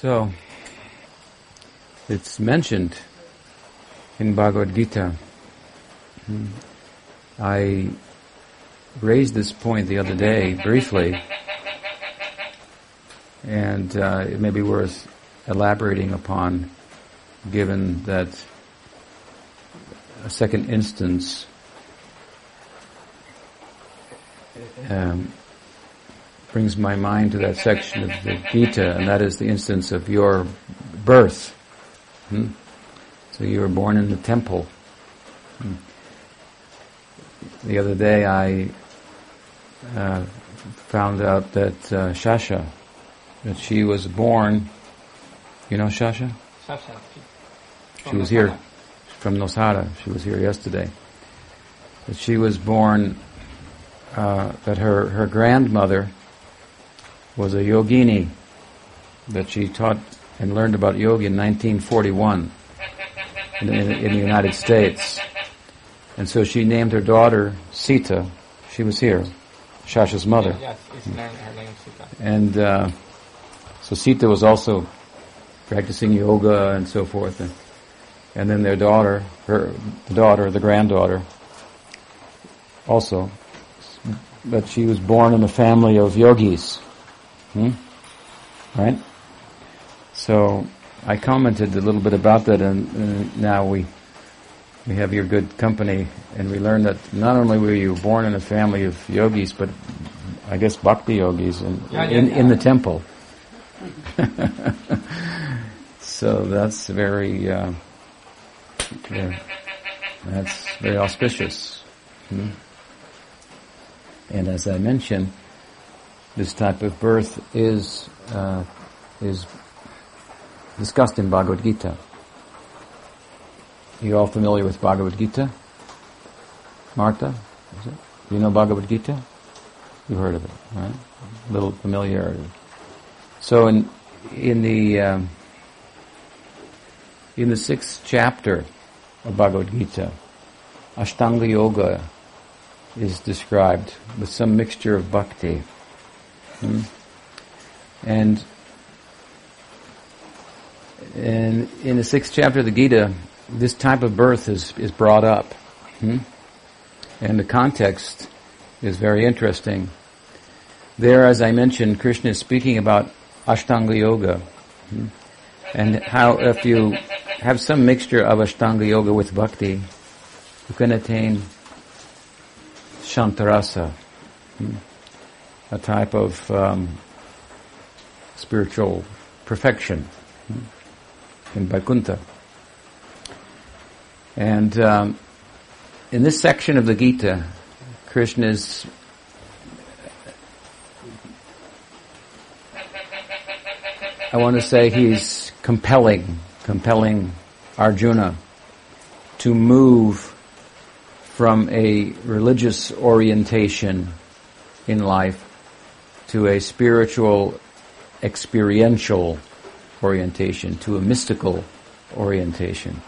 So, it's mentioned in Bhagavad Gita. Hmm. I raised this point the other day briefly, and uh, it may be worth elaborating upon, given that a second instance um, brings my mind to that section of the Gita, and that is the instance of your birth. Hmm? So you were born in the temple. Hmm. The other day I uh, found out that uh, Shasha, that she was born, you know Shasha? Shasha. She was here from Nosara. She was here yesterday. That she was born, uh, that her, her grandmother was a yogini, that she taught and learned about yoga in 1941 in, in, in the United States. And so she named her daughter Sita. She was here, Shasha's mother. Yes, name, her name Sita. And uh, so Sita was also practicing yoga and so forth. And, and then their daughter, her the daughter, the granddaughter, also. But she was born in a family of yogis. Hmm? Right? So I commented a little bit about that, and, and now we we have your good company, and we learned that not only were you born in a family of yogis, but I guess bhakti yogis in in, in the temple. so that's very uh, yeah, that's very auspicious. Hmm? And as I mentioned, this type of birth is uh, is discussed in Bhagavad Gita. You all familiar with Bhagavad Gita? Martha? Is it? You know Bhagavad Gita? You've heard of it, right? A Little familiarity. So in in the um, in the sixth chapter of Bhagavad Gita, Ashtanga Yoga is described with some mixture of bhakti. Hmm? And and in the sixth chapter of the Gita, this type of birth is, is brought up. Hmm? And the context is very interesting. There, as I mentioned, Krishna is speaking about Ashtanga Yoga. hmm? And how if you have some mixture of Ashtanga Yoga with Bhakti, you can attain Shantarasa, hmm? A type of um, spiritual perfection hmm? in Vaikuntha. And um, in this section of the Gita, Krishna is I want to say he's compelling, compelling Arjuna to move from a religious orientation in life to a spiritual, experiential orientation, to a mystical orientation.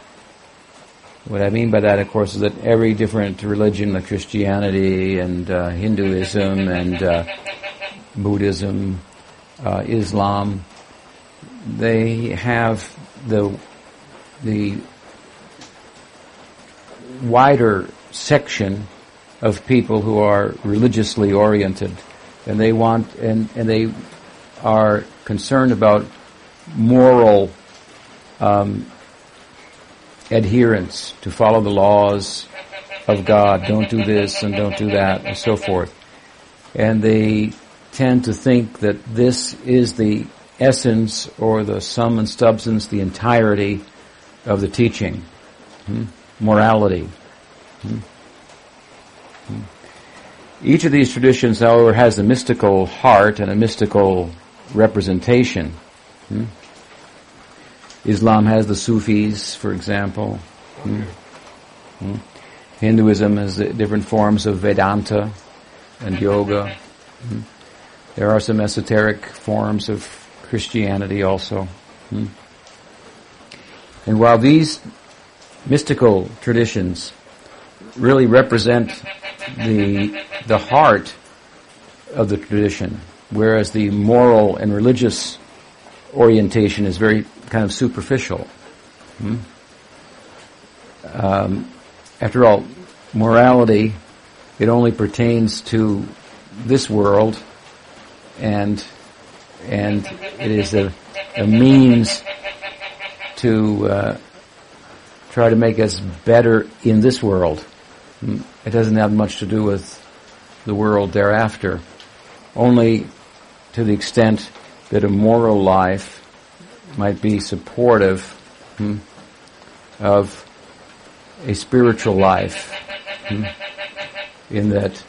What I mean by that, of course, is that every different religion, like Christianity and uh, Hinduism and uh, Buddhism, uh, Islam, they have the the wider section of people who are religiously oriented, and they want and and they are concerned about moral um, adherence to follow the laws of God. Don't do this and don't do that, and so forth. And they tend to think that this is the essence or the sum and substance, the entirety of the teaching. Hmm? Morality. Hmm? Each of these traditions, however, has a mystical heart and a mystical representation. Hmm? Islam has the Sufis, for example. Hmm? Hmm? Hinduism has different forms of Vedanta and yoga. Hmm? There are some esoteric forms of Christianity also. Hmm? And while these mystical traditions really represent the the heart of the tradition, whereas the moral and religious orientation is very kind of superficial. Hmm? Um, after all, morality, it only pertains to this world, and and it is a, a means to uh, try to make us better in this world. It doesn't have much to do with the world thereafter, only to the extent that a moral life might be supportive hmm, of a spiritual life, hmm, in that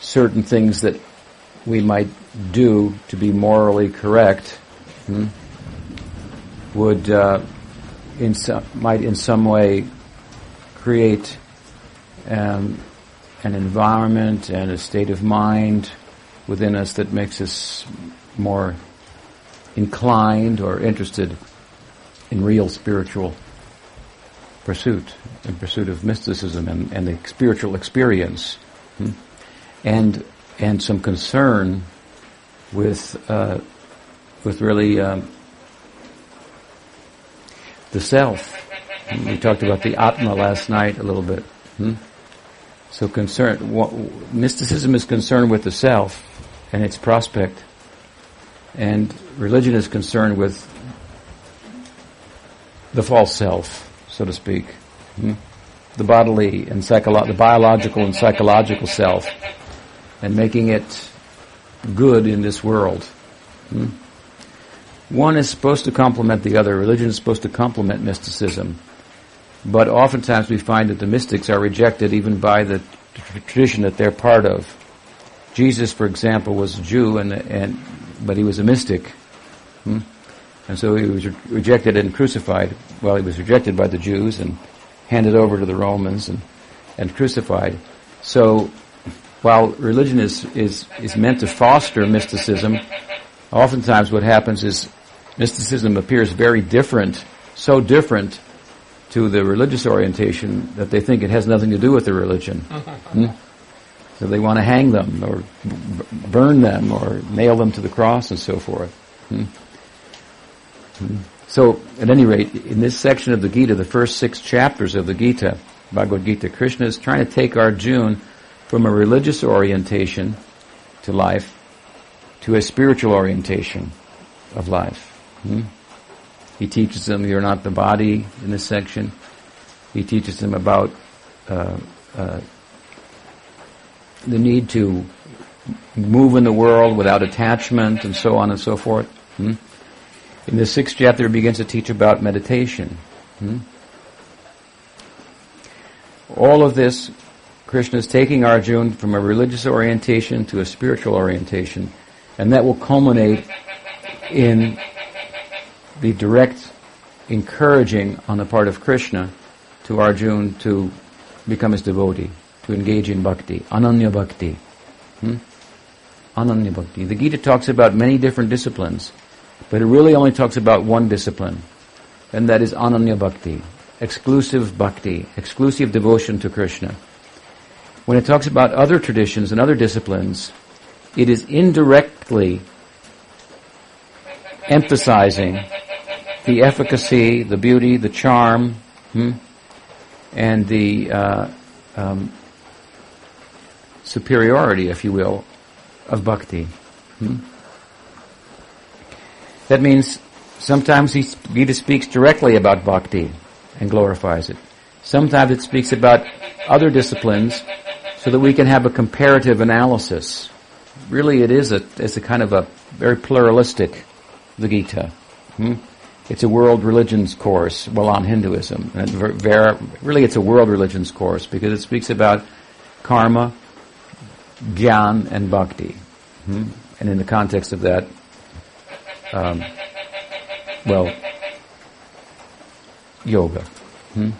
certain things that we might do to be morally correct hmm, would uh, in some, might in some way create um, an environment and a state of mind within us that makes us more inclined or interested in real spiritual pursuit, in pursuit of mysticism and, and the spiritual experience, hmm? and and some concern with uh, with really um, the self. We talked about the Atma last night a little bit. Hmm? So concern, what, mysticism is concerned with the self and its prospect, and religion is concerned with the false self, so to speak, hmm? the bodily and psycholo- the biological and psychological self, and making it good in this world. Hmm? One is supposed to complement the other. Religion is supposed to complement mysticism. But oftentimes we find that the mystics are rejected even by the tradition that they're part of. Jesus, for example, was a Jew, and, and but he was a mystic. Hmm? And so he was re- rejected and crucified. Well, he was rejected by the Jews and handed over to the Romans and, and crucified. So while religion is, is, is meant to foster mysticism, oftentimes what happens is mysticism appears very different, so different to the religious orientation that they think it has nothing to do with the religion. Hmm? So they want to hang them or b- burn them or nail them to the cross and so forth. Hmm? Hmm. So, at any rate, in this section of the Gita, the first six chapters of the Gita, Bhagavad Gita, Krishna is trying to take Arjuna from a religious orientation to life to a spiritual orientation of life. Hmm? He teaches them you're not the body in this section. He teaches them about uh, uh, the need to move in the world without attachment and so on and so forth. Hmm? In the sixth chapter, he begins to teach about meditation. Hmm? All of this, Krishna is taking Arjuna from a religious orientation to a spiritual orientation, and that will culminate in the direct encouraging on the part of Krishna to Arjuna to become his devotee, to engage in bhakti, ananya bhakti. Hmm? Ananya bhakti. The Gita talks about many different disciplines, but it really only talks about one discipline, and that is ananya bhakti, exclusive bhakti, exclusive devotion to Krishna. When it talks about other traditions and other disciplines, it is indirectly emphasizing the efficacy, the beauty, the charm, hmm, and the uh, um, superiority, if you will, of bhakti. Hmm? That means sometimes he, Gita speaks directly about bhakti and glorifies it. Sometimes it speaks about other disciplines so that we can have a comparative analysis. Really, it is a, it's a kind of a very pluralistic, the Gita. Hmm? It's a world religions course, well, on Hinduism. And really, it's a world religions course because it speaks about karma, gyan, and bhakti. Hmm? And in the context of that, um, well, yoga. Hmm?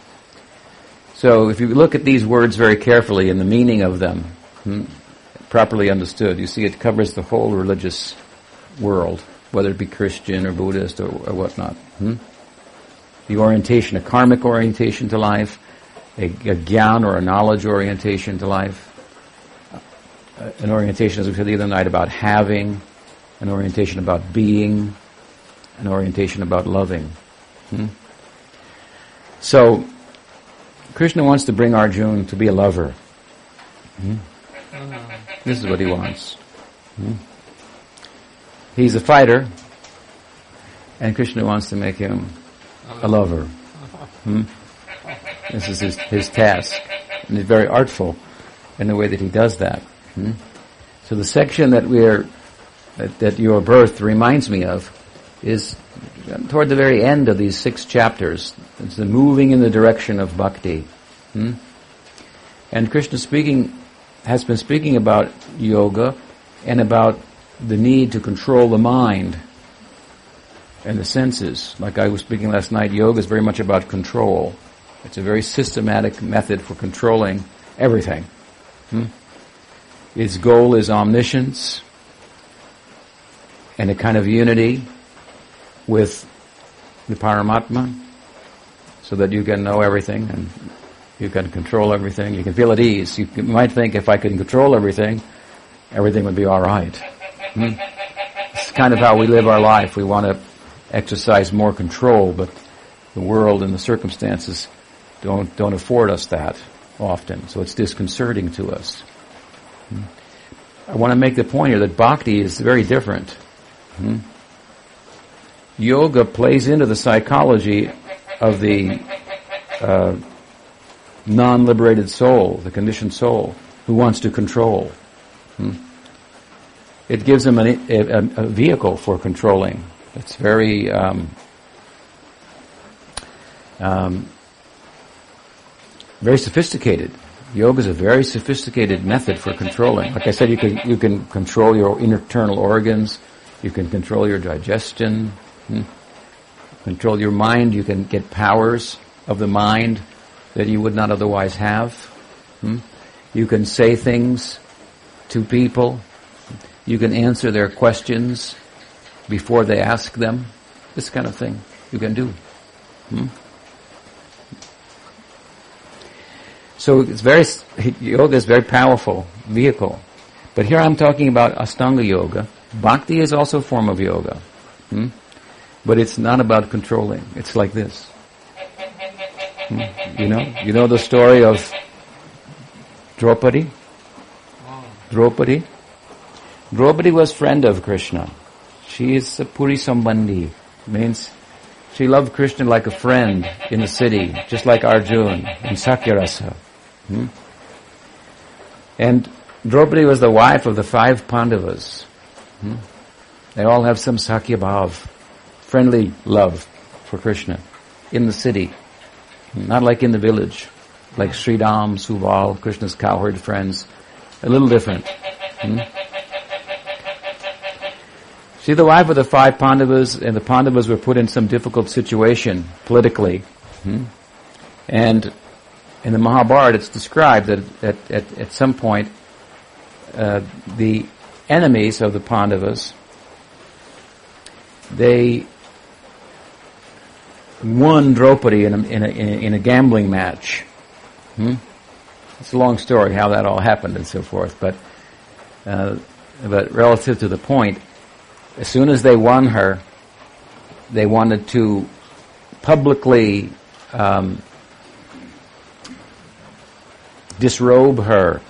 So if you look at these words very carefully and the meaning of them, hmm, properly understood, you see it covers the whole religious world whether it be Christian or Buddhist or, or whatnot. Hmm? The orientation, a karmic orientation to life, a, a gyan or a knowledge orientation to life, uh, an orientation, as we said the other night, about having, an orientation about being, an orientation about loving. Hmm? So, Krishna wants to bring Arjuna to be a lover. Hmm? This is what he wants. Hmm? He's a fighter, and Krishna wants to make him a lover. Hmm? This is his, his task. And he's very artful in the way that he does that. Hmm? So the section that we're, that, that your birth reminds me of is toward the very end of these six chapters. It's the moving in the direction of bhakti. Hmm? And Krishna speaking, has been speaking about yoga and about the need to control the mind and the senses. Like I was speaking last night, yoga is very much about control. It's a very systematic method for controlling everything. Hmm? Its goal is omniscience and a kind of unity with the Paramatma so that you can know everything and you can control everything. You can feel at ease. You might think if I can control everything, everything would be all right. Hmm? It's kind of how we live our life. We want to exercise more control, but the world and the circumstances don't don't afford us that often. So it's disconcerting to us. Hmm? I want to make the point here that bhakti is very different. Hmm? Yoga plays into the psychology of the uh, non-liberated soul, the conditioned soul, who wants to control. Hmm? It gives them a, a, a, vehicle for controlling. It's very um, um, very sophisticated. Yoga is a very sophisticated method for controlling. Like I said, you can you can control your internal organs, you can control your digestion, hmm? control your mind. You can get powers of the mind that you would not otherwise have. Hmm? You can say things to people. You can answer their questions before they ask them. This kind of thing you can do. Hmm? So it's very, yoga is very powerful vehicle. But here I'm talking about Astanga yoga. Bhakti is also a form of yoga. Hmm? But it's not about controlling. It's like this. Hmm? You know? You know the story of Draupadi? Draupadi? Draupadi was friend of Krishna. She is a Puri Sambandhi. Means she loved Krishna like a friend in the city, just like Arjun in Sakyarasa. Hmm? And Draupadi was the wife of the five Pandavas. Hmm? They all have some Sakya Bhav, friendly love for Krishna in the city. Not like in the village, like Sridham, Subal, Krishna's cowherd friends. A little different. Hmm? See, the wife of the five Pandavas, and the Pandavas were put in some difficult situation politically. Hmm? And in the Mahabharata, it's described that at, at, at some point, uh, the enemies of the Pandavas, they won Draupadi in a, in a, in a gambling match. Hmm? It's a long story how that all happened and so forth, but uh, but relative to the point, as soon as they won her, they wanted to publicly um, disrobe her,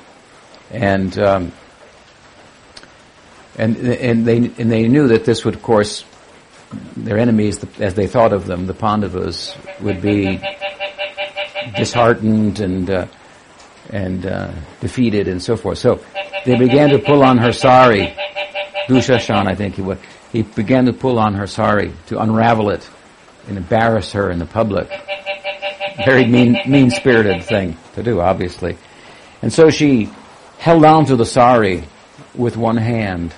and um, and and they and they knew that this would, of course, their enemies, as they thought of them, the Pandavas, would be disheartened and uh, and uh, defeated and so forth. So they began to pull on her sari. Dushashan, I think he was. He began to pull on her sari to unravel it and embarrass her in the public very mean, mean-spirited thing to do, obviously. And so she held on to the sari with one hand.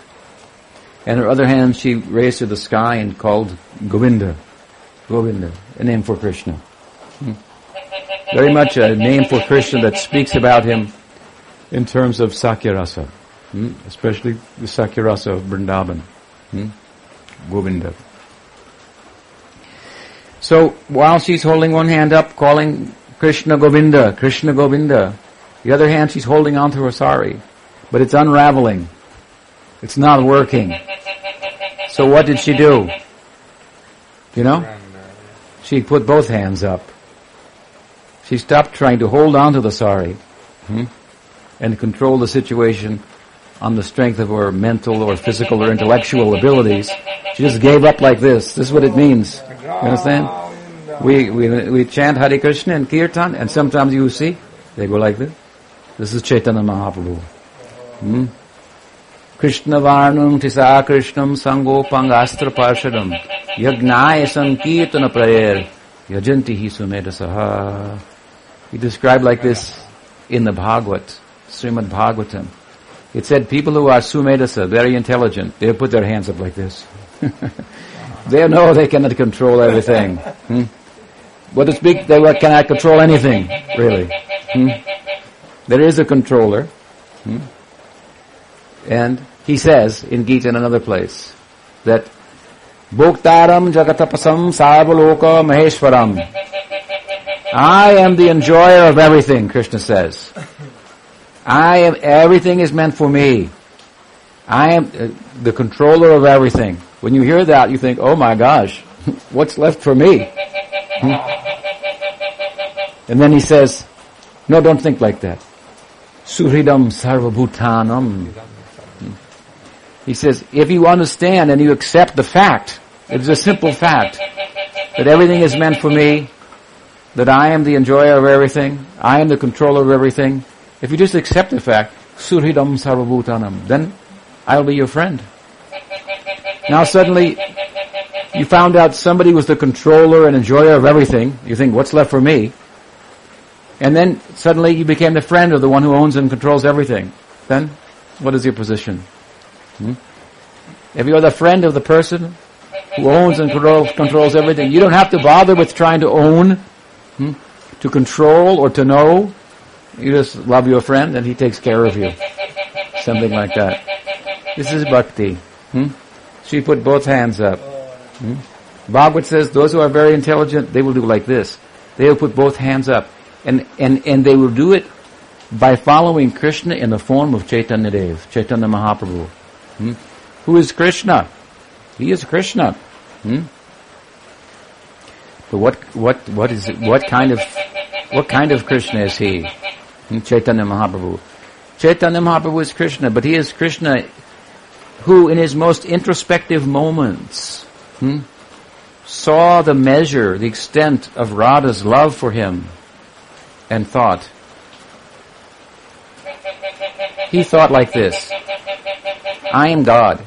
And her other hand she raised to the sky and called Govinda. Govinda, a name for Krishna. Hmm. Very much a name for Krishna that speaks about him in terms of Sakyarasa, hmm? especially the Sakyarasa of Vrindavan. Hmm? Govinda. So while she's holding one hand up, calling Krishna Govinda, Krishna Govinda, the other hand she's holding onto her sari, but it's unraveling. It's not working. So what did she do? You know? She put both hands up. She stopped trying to hold on to the sari hmm, and control the situation on the strength of her mental or physical or intellectual abilities. She just gave up like this. This is what it means. You understand? We, we, we chant Hare Krishna and Kirtan, and sometimes you see, they go like this. This is Chaitanya Mahaprabhu. Hmm? Krishna Varnam Tisa Krishnam Sangopang Astra Parshadam Yagnaya Sankirtana Prayer Yajanti Hi Sumedasaha. He described like this in the Bhagavad, Srimad Bhagavatam. It said people who are sumedasa, very intelligent, they put their hands up like this. they know they cannot control everything. Hmm? What is big, they cannot control anything, really. Hmm? There is a controller. Hmm? And he says in Gita in another place that Bhoktaram Jagatapasam Sarvaloka Maheshwaram. I am the enjoyer of everything, Krishna says. I am, everything is meant for me. I am uh, the controller of everything. When you hear that, you think, oh my gosh, what's left for me? And then he says, no, don't think like that. Suhridam sarvabhutanam. He says, if you understand and you accept the fact, it's a simple fact, that everything is meant for me, that I am the enjoyer of everything, I am the controller of everything, if you just accept the fact, Suhridam Sarvabhutanam, then I'll be your friend. Now suddenly, you found out somebody was the controller and enjoyer of everything. You think, what's left for me? And then suddenly you became the friend of the one who owns and controls everything. Then, what is your position? Hmm? If you are the friend of the person who owns and controls, controls everything, you don't have to bother with trying to own, hmm, to control, or to know. You just love your friend and he takes care of you. Something like that. This is bhakti. Hmm? She put both hands up. Hmm? Bhagavad says those who are very intelligent, they will do like this. They will put both hands up. And, and, and they will do it by following Krishna in the form of Chaitanya Dev, Chaitanya Mahaprabhu. Hmm? Who is Krishna? He is Krishna. Hmm? But what, what, what is, what kind of, what kind of Krishna is he? Chaitanya Mahaprabhu. Chaitanya Mahaprabhu is Krishna, but he is Krishna who in his most introspective moments hmm, saw the measure, the extent of Radha's love for him and thought, he thought like this, I am God.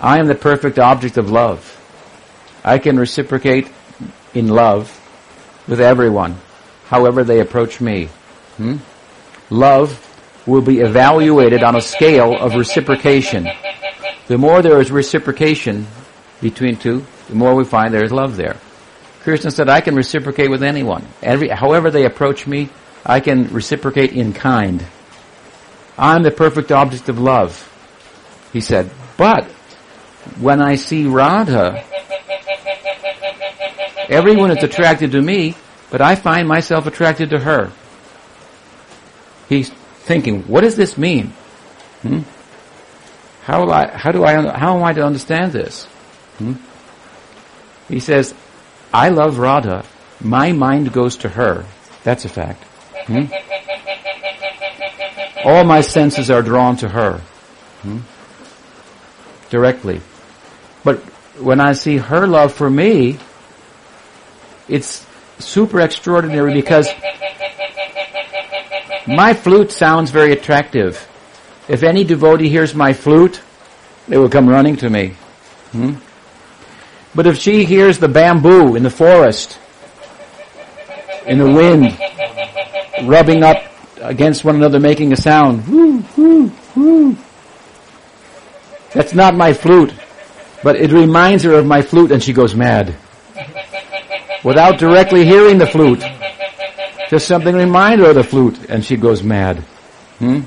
I am the perfect object of love. I can reciprocate in love with everyone however they approach me. Hmm? Love will be evaluated on a scale of reciprocation. The more there is reciprocation between two, the more we find there is love there. Krishna said, I can reciprocate with anyone. Every, however they approach me, I can reciprocate in kind. I'm the perfect object of love, he said. But when I see Radha, everyone is attracted to me, but I find myself attracted to her. He's thinking, what does this mean? Hmm? How, I, how do I, how am I to understand this? Hmm? He says, I love Radha. My mind goes to her. That's a fact. Hmm? All my senses are drawn to her. Hmm? Directly. But when I see her love for me, it's super extraordinary because my flute sounds very attractive. If any devotee hears my flute, they will come running to me. Hmm? But if she hears the bamboo in the forest, in the wind, rubbing up against one another, making a sound, that's not my flute. But it reminds her of my flute and she goes mad without directly hearing the flute. Just something remind her of the flute, and she goes mad. Hmm?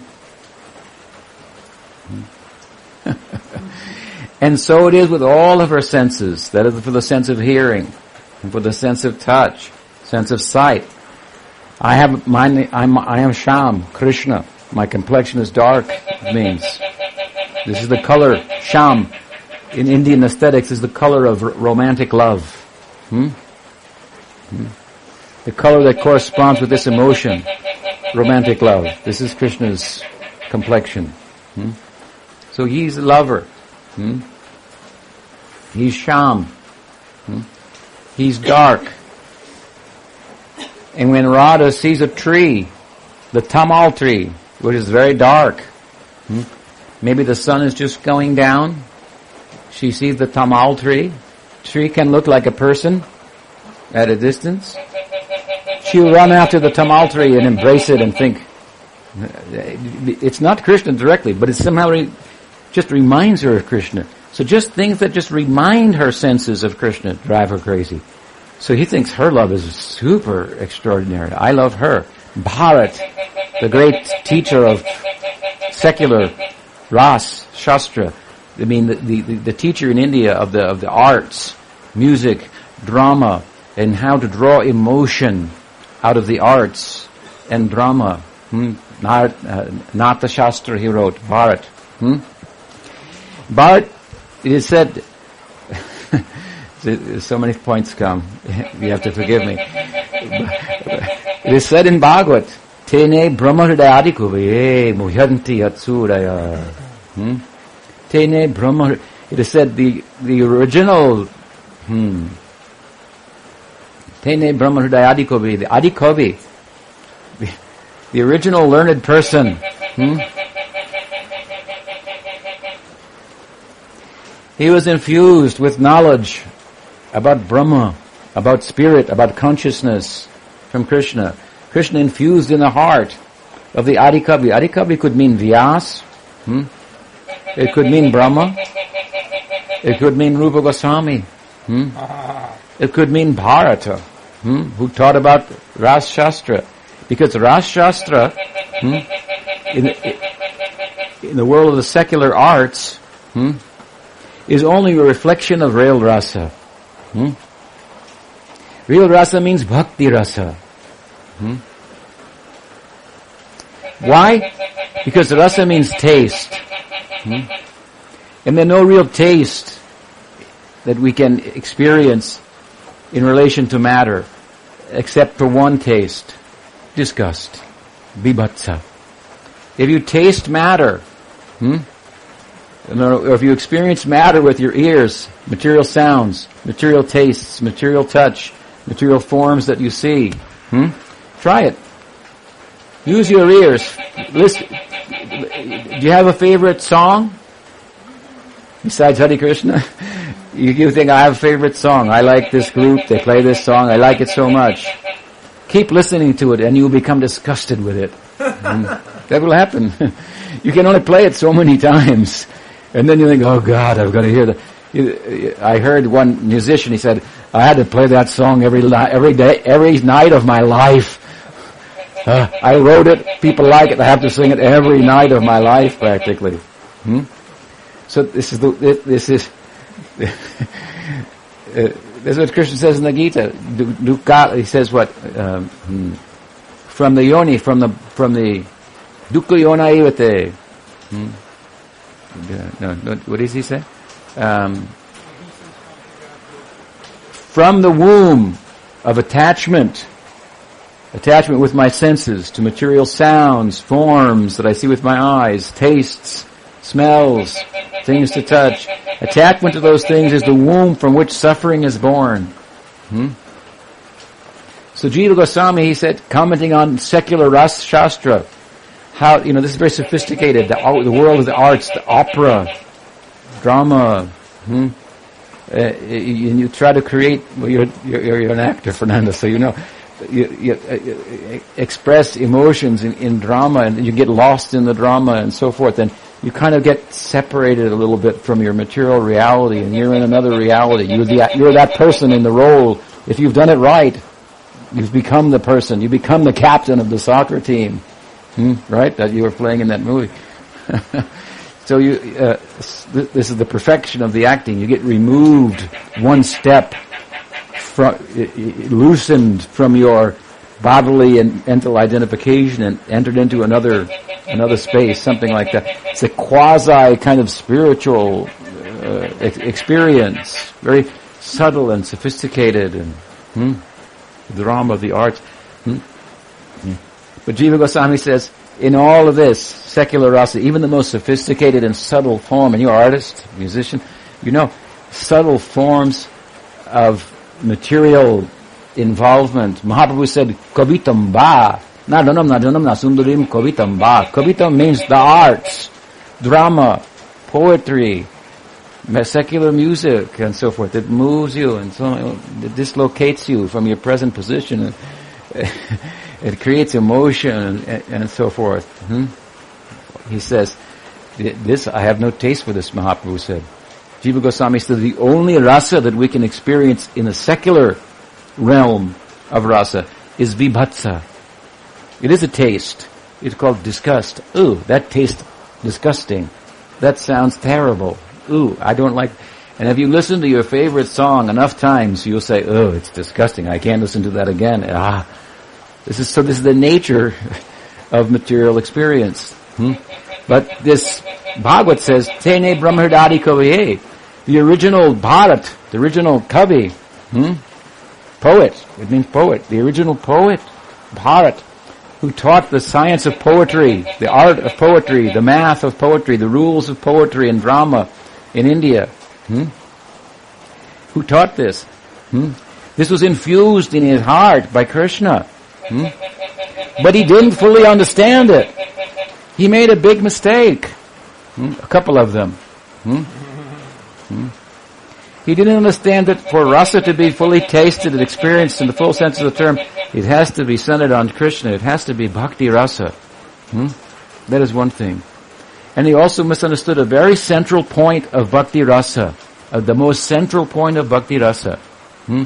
and so it is with all of her senses. That is for the sense of hearing, and for the sense of touch, sense of sight. I have my, I'm, I am Sham, Krishna. My complexion is dark, means. This is the color, Sham. in Indian aesthetics is the color of r- romantic love. Hmm? The color that corresponds with this emotion, romantic love. This is Krishna's complexion. Hmm? So he's a lover. Hmm? He's Sham. Hmm? He's dark. And when Radha sees a tree, the tamal tree, which is very dark, maybe the sun is just going down, she sees the tamal tree. Tree can look like a person at a distance. She'll run after the tamal tree and embrace it and think, it's not Krishna directly, but it somehow re- just reminds her of Krishna. So just things that just remind her senses of Krishna drive her crazy. So he thinks her love is super extraordinary. I love her. Bharat, the great teacher of secular Ras, Shastra, I mean the, the, the teacher in India of the, of the arts, music, drama, and how to draw emotion out of the arts and drama. Hmm? uh, Natya Shastra he wrote, Bharat. Hmm? Bharat, it is said, so many points come. you have to forgive me. It is said in Bhagavad, Tene Brahmahridayadi kuvaye muhyanti atsuraya. Hmm? Tene Brahma. It is said the the original. Hmm. Tene Brahmahridayadi kavi, the Adi Kavi, the, original learned person. Hmm? He was infused with knowledge about Brahma, about spirit, about consciousness from Krishna. Krishna infused in the heart of the Adikavi. Adikavi could mean Vyas. Hmm? It could mean Brahma. It could mean Rupa Goswami. Hmm? It could mean Bharata, hmm? who taught about Ras Shastra. Because Ras Shastra, hmm, in, in, the world of the secular arts, hmm, is only a reflection of real rasa. Hmm? Real rasa means bhakti rasa. Hmm? Why? Because rasa means taste. Hmm? And there's no real taste that we can experience in relation to matter except for one taste. Disgust. Bibhatsa. If you taste matter, hmm? or if you experience matter with your ears, material sounds, material tastes, material touch, material forms that you see, hmm? try it. Use your ears. Listen. Do you have a favorite song? Besides Hare Krishna? you, you think I have a favorite song. I like this group. They play this song. I like it so much. Keep listening to it and you will become disgusted with it. Hmm. that will happen. you can only play it so many times. And then you think, oh God, I've got to hear that. I heard one musician, he said, I had to play that song every, every day, every night of my life. Uh, I wrote it, people like it, I have to sing it every night of my life practically. Hmm? So this is the, this is, this is what Krishna says in the Gita. he says what? Um, hmm, from the yoni, from the, from the, dukkha yona ivate. Hmm? no, no, what does he say? Um, from the womb of attachment, attachment with my senses to material sounds, forms that I see with my eyes, tastes, smells, things to touch. Attachment to those things is the womb from which suffering is born. Hmm? So Jiva Goswami, he said, commenting on secular Ras Shastra, how, you know, this is very sophisticated. The, the world of the arts, the opera, drama, hmm? Uh, you, you, try to create, well, you're, you're, you're, an actor, Fernando, so you know, you, you uh, express emotions in, in, drama and you get lost in the drama and so forth and you kind of get separated a little bit from your material reality and you're in another reality. You're, the, you're that person in the role. If you've done it right, you've become the person. You become the captain of the soccer team. Hmm? Right? That you were playing in that movie. so you, uh, this is the perfection of the acting. You get removed one step, from, loosened from your bodily and mental identification and entered into another another space, something like that. It's a quasi kind of spiritual uh, ex- experience, very subtle and sophisticated, and hmm, drama of the arts. Hmm? Hmm. But Jiva Goswami says, in all of this, secular rasa, even the most sophisticated and subtle form, and you're an artist, musician, you know, subtle forms of material involvement. Mahaprabhu said, Kavitam ba. Nadhanam nadhanam nasundarim kavitam ba. Kavitam means the arts, drama, poetry, secular music, and so forth. It moves you and so it dislocates you from your present position. it creates emotion and, and so forth. Hmm? He says, this, I have no taste for this, Mahaprabhu said. Jiva Goswami said the only rasa that we can experience in the secular realm of rasa is vibhatsa. It is a taste. It's called disgust. Ooh, that tastes disgusting. That sounds terrible. Ooh, I don't like. And if you listen to your favorite song enough times, you'll say, "Oh, it's disgusting. I can't listen to that again." Ah, this is so. This is the nature of material experience. Hmm? But this Bhagavad says, "Tene Brahmardadi Kaviye." The original Bharat, the original Kavi, hmm? poet. It means poet. The original poet, Bharat, who taught the science of poetry, the art of poetry, the math of poetry, the rules of poetry and drama in India. Hmm? Who taught this? Hmm? This was infused in his heart by Krishna. Hmm? But he didn't fully understand it. He made a big mistake. Hmm? A couple of them. He didn't understand that for rasa to be fully tasted and experienced in the full sense of the term, it has to be centered on Krishna. It has to be bhakti rasa. Hmm? That is one thing. And he also misunderstood a very central point of bhakti rasa, uh, the most central point of bhakti rasa. Hmm?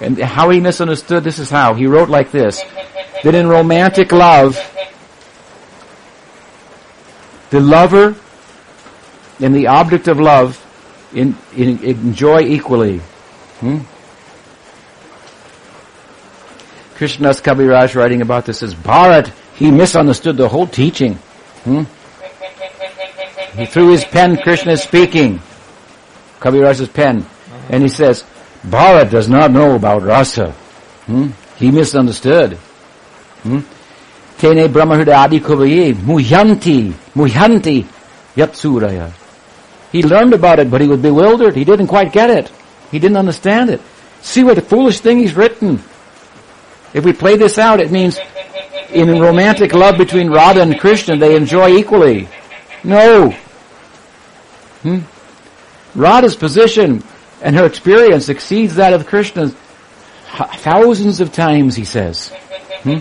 And how he misunderstood, this is how. He wrote like this, that in romantic love, the lover and the object of love in, in, enjoy equally. Hmm? Krishnadas Kaviraj writing about this says, Bharat, he misunderstood the whole teaching. Hmm? He threw his pen, Krishna is speaking. Kaviraj's pen. And he says, Bharat does not know about rasa. Hmm? He misunderstood. Hmm? Tene Brahmahuda Adi Kuvaye, Muhyanti, Muhyanti, Yatsuraya. He learned about it, but he was bewildered. He didn't quite get it. He didn't understand it. See what a foolish thing he's written. If we play this out, it means in romantic love between Radha and Krishna, they enjoy equally. No. Hmm? Radha's position and her experience exceeds that of Krishna's thousands of times, he says. Hmm?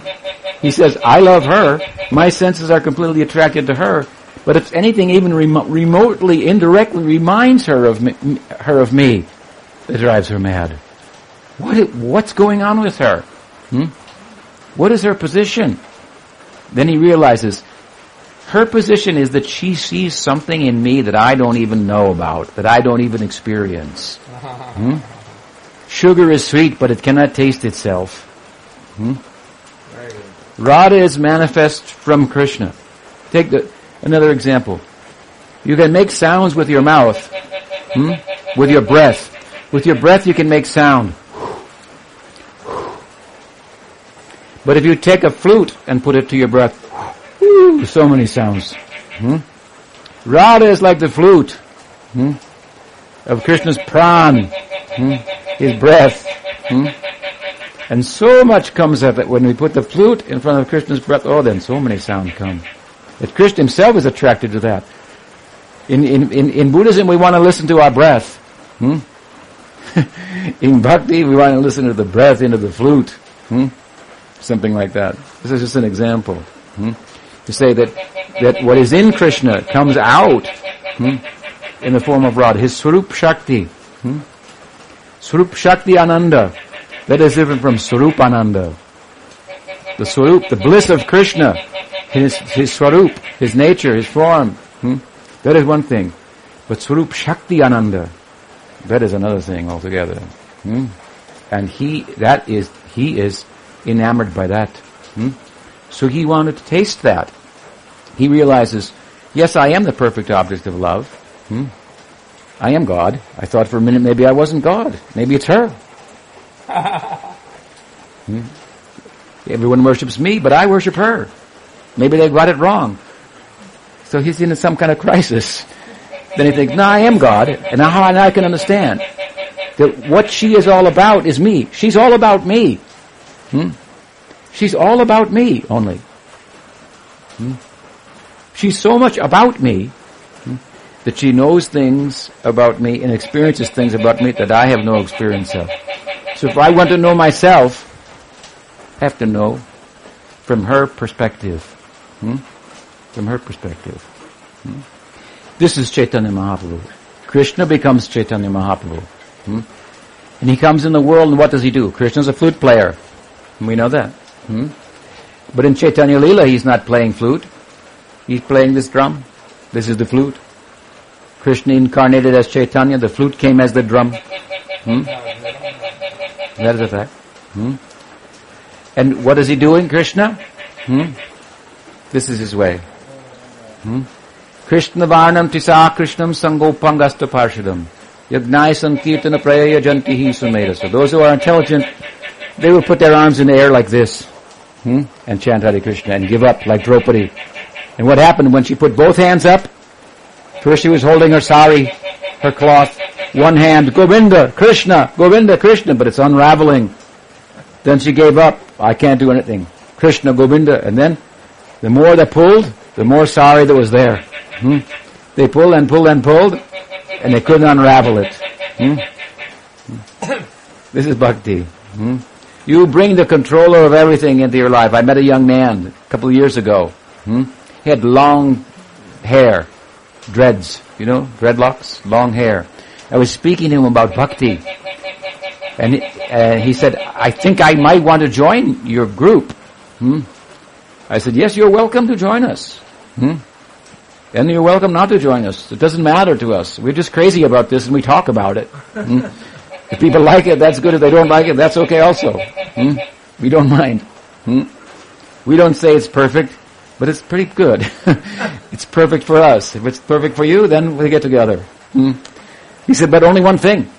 He says, I love her. My senses are completely attracted to her. But if anything even rem- remotely, indirectly reminds her of me, her of me, it drives her mad. What, what's going on with her? Hmm? What is her position? Then he realizes her position is that she sees something in me that I don't even know about, that I don't even experience. Hmm? Sugar is sweet, but it cannot taste itself. Hmm? Radha is manifest from Krishna. Take the, Another example. You can make sounds with your mouth, hmm? with your breath. With your breath you can make sound. But if you take a flute and put it to your breath, so many sounds. Hmm? Radha is like the flute hmm? of Krishna's pran, hmm? his breath. Hmm? And so much comes of it when we put the flute in front of Krishna's breath. Oh, then so many sounds come. That Krishna himself is attracted to that. In, in, in, in Buddhism, we want to listen to our breath. Hmm? in bhakti, we want to listen to the breath into the flute. Hmm? Something like that. This is just an example. Hmm? To say that, that what is in Krishna comes out hmm? in the form of Radha. His Swarup Shakti. Hmm? Swarup Shakti Ananda. That is different from Swarup Ananda. The Swarup, the bliss of Krishna his, his swarup, his nature, his form. Hmm? That is one thing. But swarup shakti ananda, that is another thing altogether. Hmm? And he, that is, he is enamored by that. Hmm? So he wanted to taste that. He realizes, yes, I am the perfect object of love. Hmm? I am God. I thought for a minute maybe I wasn't God. Maybe it's her. hmm? Everyone worships me, but I worship her. Maybe they got it wrong. So he's in some kind of crisis. Then he thinks, no, I am God, and now I can understand that what she is all about is me. She's all about me. Hmm? She's all about me only. Hmm? She's so much about me hmm, that she knows things about me and experiences things about me that I have no experience of. So if I want to know myself, I have to know from her perspective. Hmm? From her perspective. Hmm? This is Chaitanya Mahaprabhu. Krishna becomes Chaitanya Mahaprabhu. Hmm? And he comes in the world and what does he do? Krishna's a flute player. We know that. Hmm? But in Chaitanya Leela he's not playing flute. He's playing this drum. This is the flute. Krishna incarnated as Chaitanya. The flute came as the drum. Hmm? That is a fact. Hmm? And what is he doing, Krishna? Hmm? This is his way. Hmm? Krishna Varnam Tisa Krishnam Sangopangasta Parshadam. Yagnai Sankirtana Praya Jantihi Sumerasa. Those who are intelligent, they will put their arms in the air like this. Hmm? And chant Hare Krishna and give up like Draupadi. And what happened when she put both hands up? First she was holding her sari, her cloth, one hand, Govinda, Krishna, Govinda, Krishna, but it's unraveling. Then she gave up. I can't do anything. Krishna, Govinda, and then the more they pulled, the more sari that was there. Hmm? They pulled and pulled and pulled, and they couldn't unravel it. Hmm? This is bhakti. Hmm? You bring the controller of everything into your life. I met a young man a couple of years ago. Hmm? He had long hair, dreads, you know, dreadlocks, long hair. I was speaking to him about bhakti. And he, uh, he said, I think I might want to join your group. Hmm? I said, yes, you're welcome to join us. Hmm? And you're welcome not to join us. It doesn't matter to us. We're just crazy about this and we talk about it. Hmm? If people like it, that's good. If they don't like it, that's okay also. Hmm? We don't mind. Hmm? We don't say it's perfect but it's pretty good. it's perfect for us. If it's perfect for you, then we get together. Hmm? He said, but only one thing.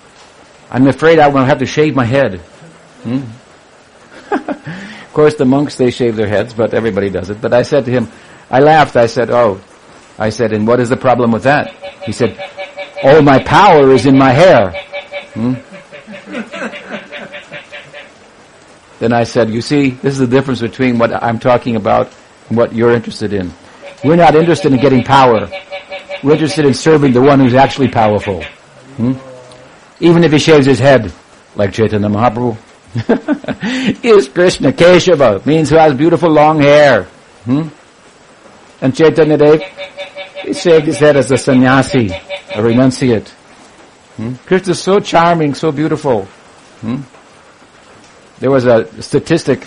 I'm afraid I will have to shave my head. Course, the monks, they shave their heads, but everybody does it. But I said to him, I laughed. I said, oh, I said, and what is the problem with that? He said, all my power is in my hair. Hmm? then I said, you see, this is the difference between what I'm talking about and what you're interested in. We're not interested in getting power. We're interested in serving the one who's actually powerful. Hmm? Even if he shaves his head, like Chaitanya Mahaprabhu. is Krishna Keshava, means who has beautiful long hair. Hmm? And Chaitanya Dev, his head as a sannyasi, a renunciate. Hmm? Krishna is so charming, so beautiful. Hmm? There was a statistic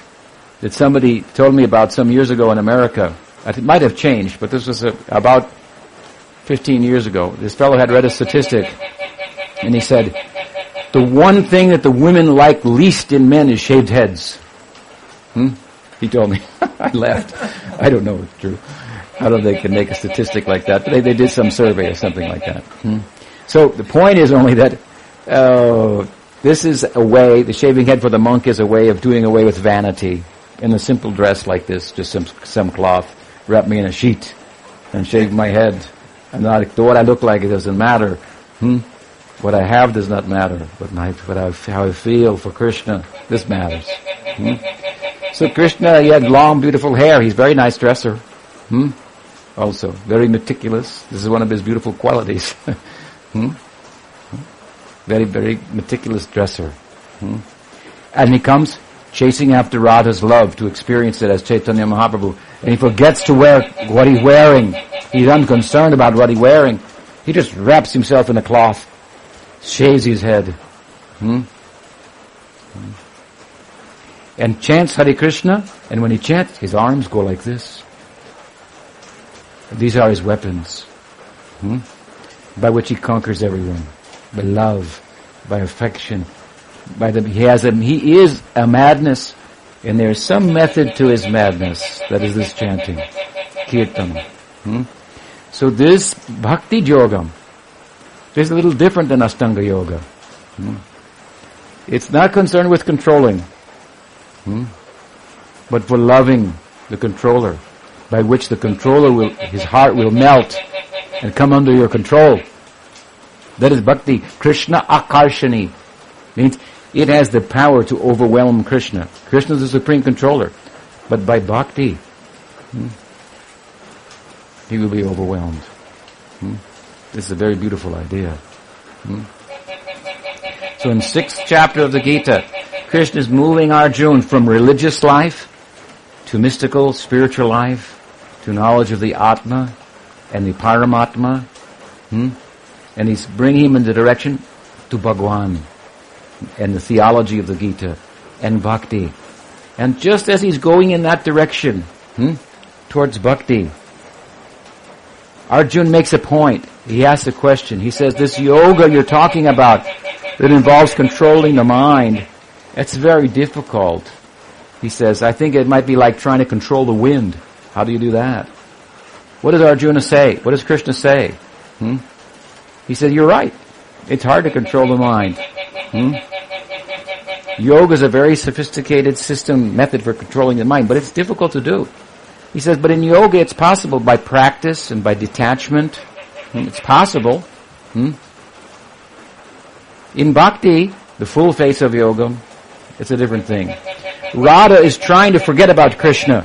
that somebody told me about some years ago in America. It might have changed, but this was a, about 15 years ago. This fellow had read a statistic, and he said, the one thing that the women like least in men is shaved heads. Hmm? He told me. I laughed. I don't know if it's true. I don't think they can make a statistic like that, but they, they did some survey or something like that. Hmm? So the point is only that uh, this is a way, the shaving head for the monk is a way of doing away with vanity in a simple dress like this, just some some cloth, wrap me in a sheet, and shave my head. And not what I look like it doesn't matter. Hmm? What I have does not matter, but my, what I, how I feel for Krishna, this matters. Hmm? So Krishna, he had long, beautiful hair. He's very nice dresser. Hmm? Also, very meticulous. This is one of his beautiful qualities. hmm? Very, very meticulous dresser. Hmm? And he comes chasing after Radha's love to experience it as Chaitanya Mahaprabhu. And he forgets to wear what he's wearing. He's unconcerned about what he's wearing. He just wraps himself in a cloth, shaves his head, hmm? and chants Hare Krishna. And when he chants, his arms go like this. These are his weapons, hmm? by which he conquers everyone, by love, by affection, by the, he has a, he is a madness, and there is some method to his madness. That is this chanting, kirtan. Hmm? So this bhakti yogam It's a little different than Astanga Yoga. Hmm? It's not concerned with controlling, hmm? but for loving the controller, by which the controller will, his heart will melt and come under your control. That is bhakti. Krishna akarshani means it has the power to overwhelm Krishna. Krishna is the supreme controller. But by bhakti, hmm, he will be overwhelmed. This is a very beautiful idea. Hmm? So in sixth chapter of the Gita, Krishna is moving Arjuna from religious life to mystical, spiritual life, to knowledge of the Atma and the Paramatma, hmm? and he's bringing him in the direction to Bhagwan and the theology of the Gita and bhakti. And just as he's going in that direction, hmm, towards bhakti, Arjun makes a point. He asks a question. He says, this yoga you're talking about that involves controlling the mind, it's very difficult. He says, I think it might be like trying to control the wind. How do you do that? What does Arjuna say? What does Krishna say? Hmm? He said, you're right. It's hard to control the mind. Hmm? Yoga is a very sophisticated system, method for controlling the mind, but it's difficult to do. He says, but in yoga it's possible by practice and by detachment. Hmm? It's possible. Hmm? In bhakti, the full face of yoga, it's a different thing. Radha is trying to forget about Krishna.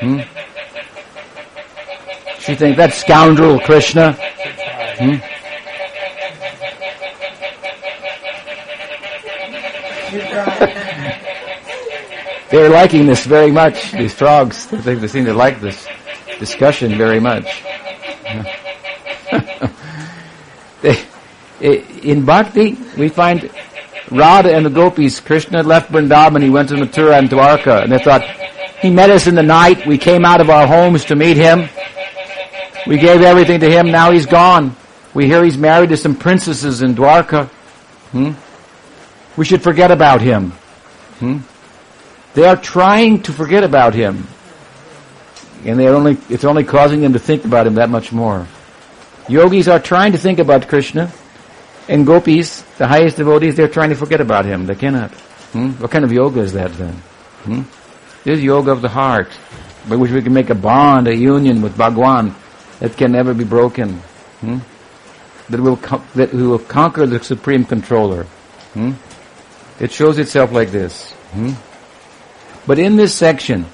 Hmm? She thinks that scoundrel Krishna. Hmm? They're liking this very much, these frogs. They, seem to like this discussion very much. they, in Bhakti, we find Radha and the gopis, Krishna left Vrindavan, he went to Mathura and Dwarka, and they thought, he met us in the night, we came out of our homes to meet him, we gave everything to him, now he's gone. We hear he's married to some princesses in Dwarka. Hmm? We should forget about him. Hmm? They are trying to forget about him. And they only, it's only causing them to think about him that much more. Yogis are trying to think about Krishna, and gopis, the highest devotees, they're trying to forget about him. They cannot. Hmm? What kind of yoga is that then? Hmm? This is yoga of the heart, by which we can make a bond, a union with Bhagwan that can never be broken. Hmm? That will that will conquer the supreme controller. Hmm? It shows itself like this. But in this section,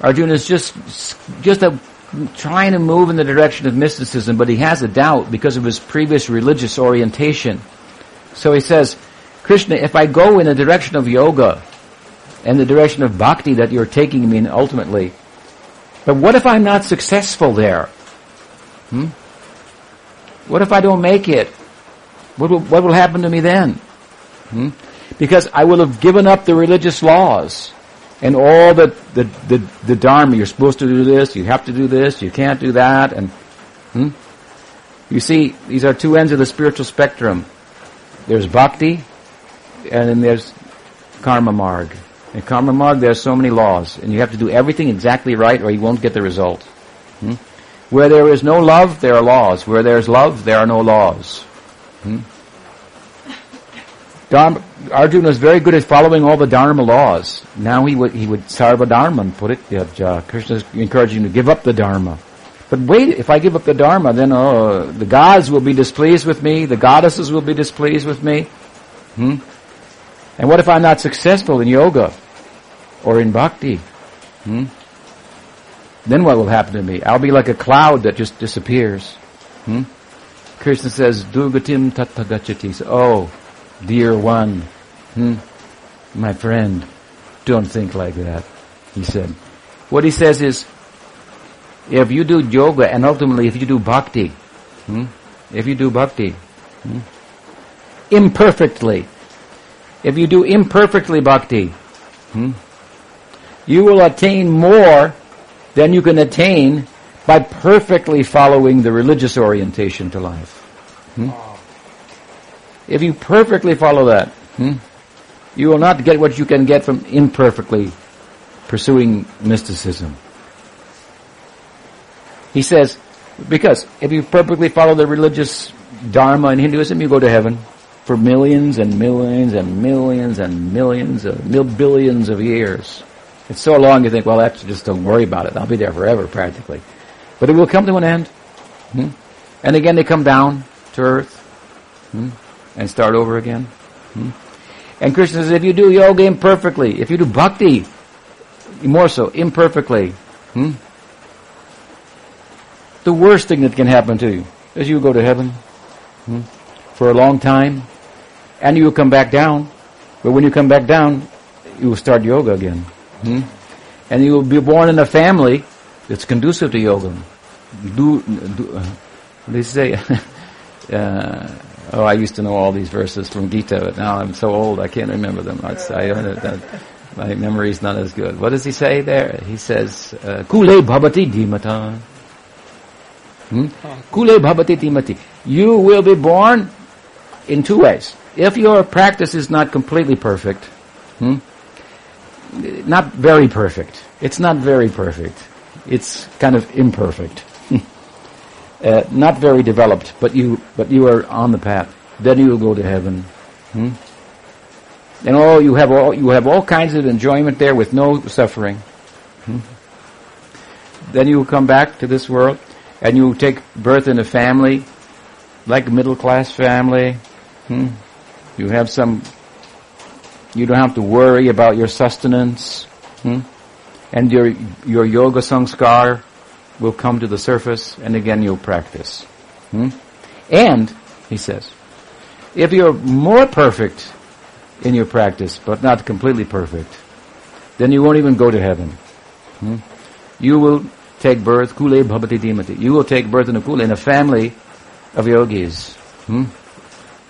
Arjuna is just just a, trying to move in the direction of mysticism, but he has a doubt because of his previous religious orientation. So he says, Krishna, if I go in the direction of yoga and the direction of bhakti that you're taking me in ultimately, but what if I'm not successful there? Hmm? What if I don't make it? What will, what will happen to me then? Hmm? Because I will have given up the religious laws and all the, the, the, the dharma, you're supposed to do this, you have to do this, you can't do that, and, hmm? You see, these are two ends of the spiritual spectrum. There's bhakti, and then there's karma marg. In karma marg, there are so many laws, and you have to do everything exactly right or you won't get the result. Hmm? Where there is no love, there are laws. Where there is love, there are no laws. Hmm? Dharma, Arjuna was very good at following all the Dharma laws. Now he would, he would sarva dharma and put it, uh, Krishna is encouraging him to give up the Dharma. But wait, if I give up the Dharma, then oh, the gods will be displeased with me, the goddesses will be displeased with me. Hmm? And what if I'm not successful in yoga or in bhakti? Hmm? Then what will happen to me? I'll be like a cloud that just disappears. Hmm? Krishna says, Dugatim tattagachati. Oh, dear one, hmm, my friend, don't think like that, he said. What he says is, if you do yoga and ultimately if you do bhakti, hmm, if you do bhakti, hmm, imperfectly, if you do imperfectly bhakti, hmm, you will attain more than you can attain by perfectly following the religious orientation to life. Hmm? If you perfectly follow that, hmm, you will not get what you can get from imperfectly pursuing mysticism. He says, because if you perfectly follow the religious Dharma in Hinduism, you go to heaven for millions and millions and millions and millions of mil- billions of years. It's so long you think, well, that's just don't worry about it. I'll be there forever, practically. But it will come to an end. Hmm? And again, they come down to earth hmm? And start over again. Hmm? And Krishna says, if you do yoga imperfectly, if you do bhakti, more so, imperfectly, hmm? the worst thing that can happen to you is you go to heaven hmm? for a long time, and you will come back down. But when you come back down, you will start yoga again. Hmm? And you will be born in a family that's conducive to yoga. Do, do uh, they say, uh, oh, I used to know all these verses from Gita, but now I'm so old I can't remember them. I know, my memory's not as good. What does he say there? He says, uh, Kule bhavati dhimata. Hmm? Kule bhavati dhimati. You will be born in two ways. If your practice is not completely perfect, hmm? not very perfect. It's not very perfect. It's kind of imperfect. Uh, not very developed, but you, but you are on the path. Then you will go to heaven. Hmm? And all you have all you have all kinds of enjoyment there with no suffering. Hmm? Then you will come back to this world, and you will take birth in a family, like a middle class family. Hmm? You have some. You don't have to worry about your sustenance, hmm? and your your yoga sanskar will come to the surface, and again you'll practice. Hmm? And he says, if you're more perfect in your practice, but not completely perfect, then you won't even go to heaven. Hmm? You will take birth, kule bhavati dhimati. You will take birth in a kule, in a family of yogis. Hmm?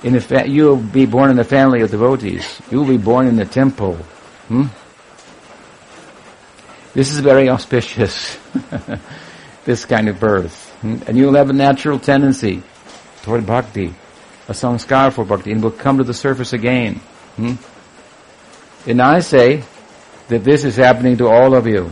In a fa- you will be born in a family of devotees. You will be born in a temple. Hmm? This is very auspicious, this kind of birth. And you will have a natural tendency toward bhakti, a sanskar for bhakti, and will come to the surface again. Hmm? And I say that this is happening to all of you.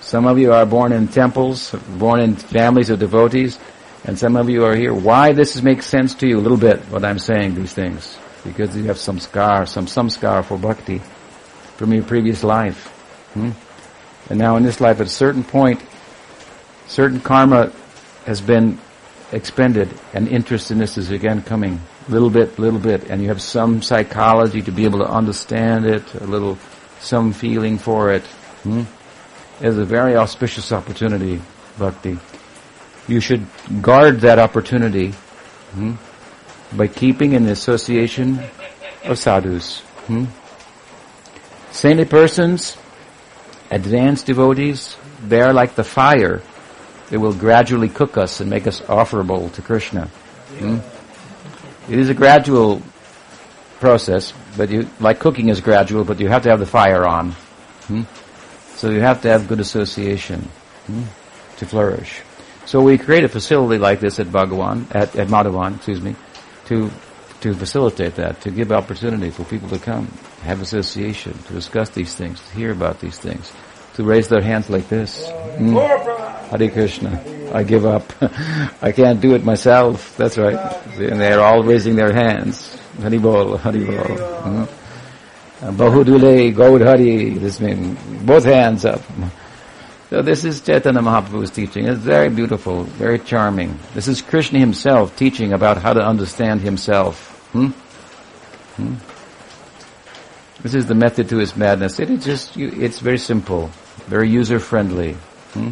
Some of you are born in temples, born in families of devotees, and some of you are here. Why this makes sense to you a little bit, what I'm saying, these things. Because you have sanskar, some, sanskar for bhakti from your previous life. Hmm? And now in this life, at a certain point, certain karma has been expended, and interest in this is again coming little bit, little bit, and you have some psychology to be able to understand it, a little, some feeling for it. Hmm? It's a very auspicious opportunity, bhakti. You should guard that opportunity hmm, by keeping in the association of sadhus. Hmm? Saintly persons, advanced devotees, they are like the fire. They will gradually cook us and make us offerable to Krishna. Hmm? It is a gradual process, but you, like cooking is gradual, but you have to have the fire on. Hmm? So you have to have good association hmm, to flourish. So we create a facility like this at Bhagavan, at, at Madhuvan, excuse me, to to facilitate that, to give opportunity for people to come, have association, to discuss these things, to hear about these things, to raise their hands like this. Mm. Hare Krishna. I give up. I can't do it myself. That's right. And they're all raising their hands. Hari bol, Hari bol. Mm-hmm. Bahudule, Gaud Hari. This means both hands up. So this is Chaitanya Mahaprabhu's teaching. It's very beautiful, very charming. This is Krishna himself teaching about how to understand himself. Hmm? Hmm? This is the method to his madness. It is just, it's very simple, very user friendly. Hmm?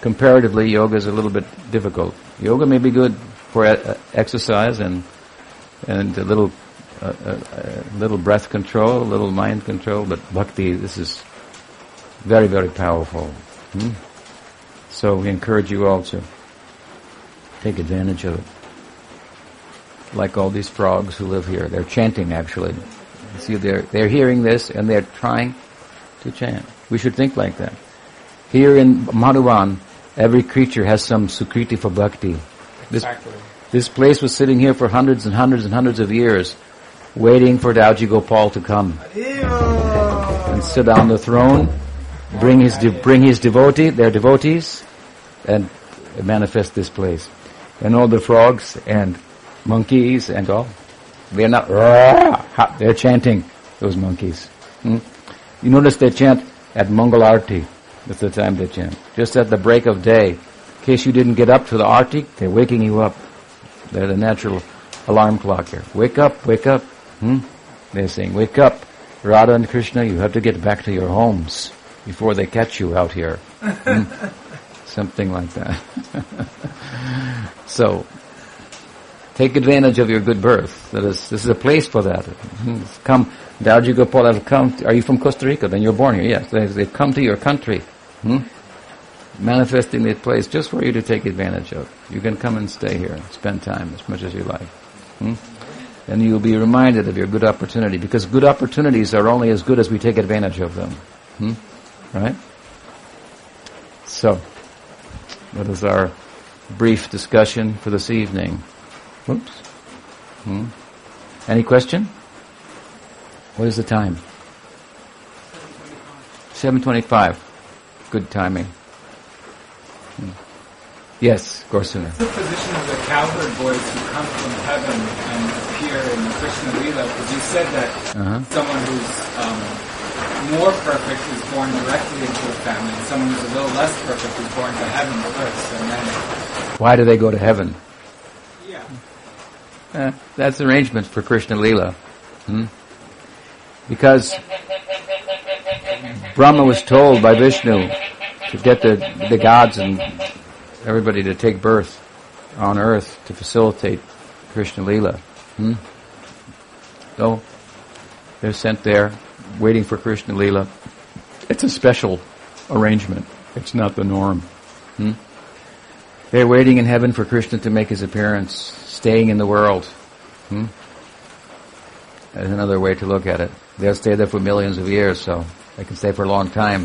Comparatively, yoga is a little bit difficult. Yoga may be good for uh, exercise and and a little uh, uh, little breath control, a little mind control, but bhakti, this is very very powerful. Hmm? So we encourage you all to take advantage of it. Like all these frogs who live here, they're chanting actually. See, they're, they're hearing this and they're trying to chant. We should think like that. Here in Madhuvan, every creature has some sukriti for bhakti. This, Exactly. this place was sitting here for hundreds and hundreds and hundreds of years, waiting for Dauji Gopal to come and sit on the throne, bring his de- bring his devotee, their devotees, and manifest this place. And all the frogs and monkeys and all. They're not, "Rah!" They're chanting, those monkeys. Hmm? You notice they chant at Mangalarti. That's the time they chant. Just at the break of day. In case you didn't get up to the arti, they're waking you up. They're the natural alarm clock here. Wake up, wake up. Hmm? They're saying, wake up. Radha and Krishna, you have to get back to your homes before they catch you out here. Hmm? Something like that. so, take advantage of your good birth. That is, this is a place for that. Come, Dauji have come, to, are you from Costa Rica? Then you're born here. Yes, they, they've come to your country. Hmm? Manifesting this place just for you to take advantage of. You can come and stay here, spend time as much as you like. Hmm? And you'll be reminded of your good opportunity because good opportunities are only as good as we take advantage of them. Hmm? Right? So, that is our brief discussion for this evening? Whoops. Hmm? Any question? What is the time? 7.25. Good timing. Hmm. Yes, Gorsuna. What's the position of the cowherd boys who come from heaven and appear in the Krishna Lila? Because you said that Uh-huh. someone who's um, more perfect is born directly into a family, and someone who's a little less perfect is born to heaven first, and then Why do they go to heaven? Eh, that's arrangement for Krishna Lila. Hmm? Because Brahma was told by Vishnu to get the, the gods and everybody to take birth on earth to facilitate Krishna Lila. Hmm? So they're sent there, waiting for Krishna Lila. It's a special arrangement. It's not the norm. Hmm? They're waiting in heaven for Krishna to make his appearance, staying in the world. Hmm? That's another way to look at it. They'll stay there for millions of years, so they can stay for a long time.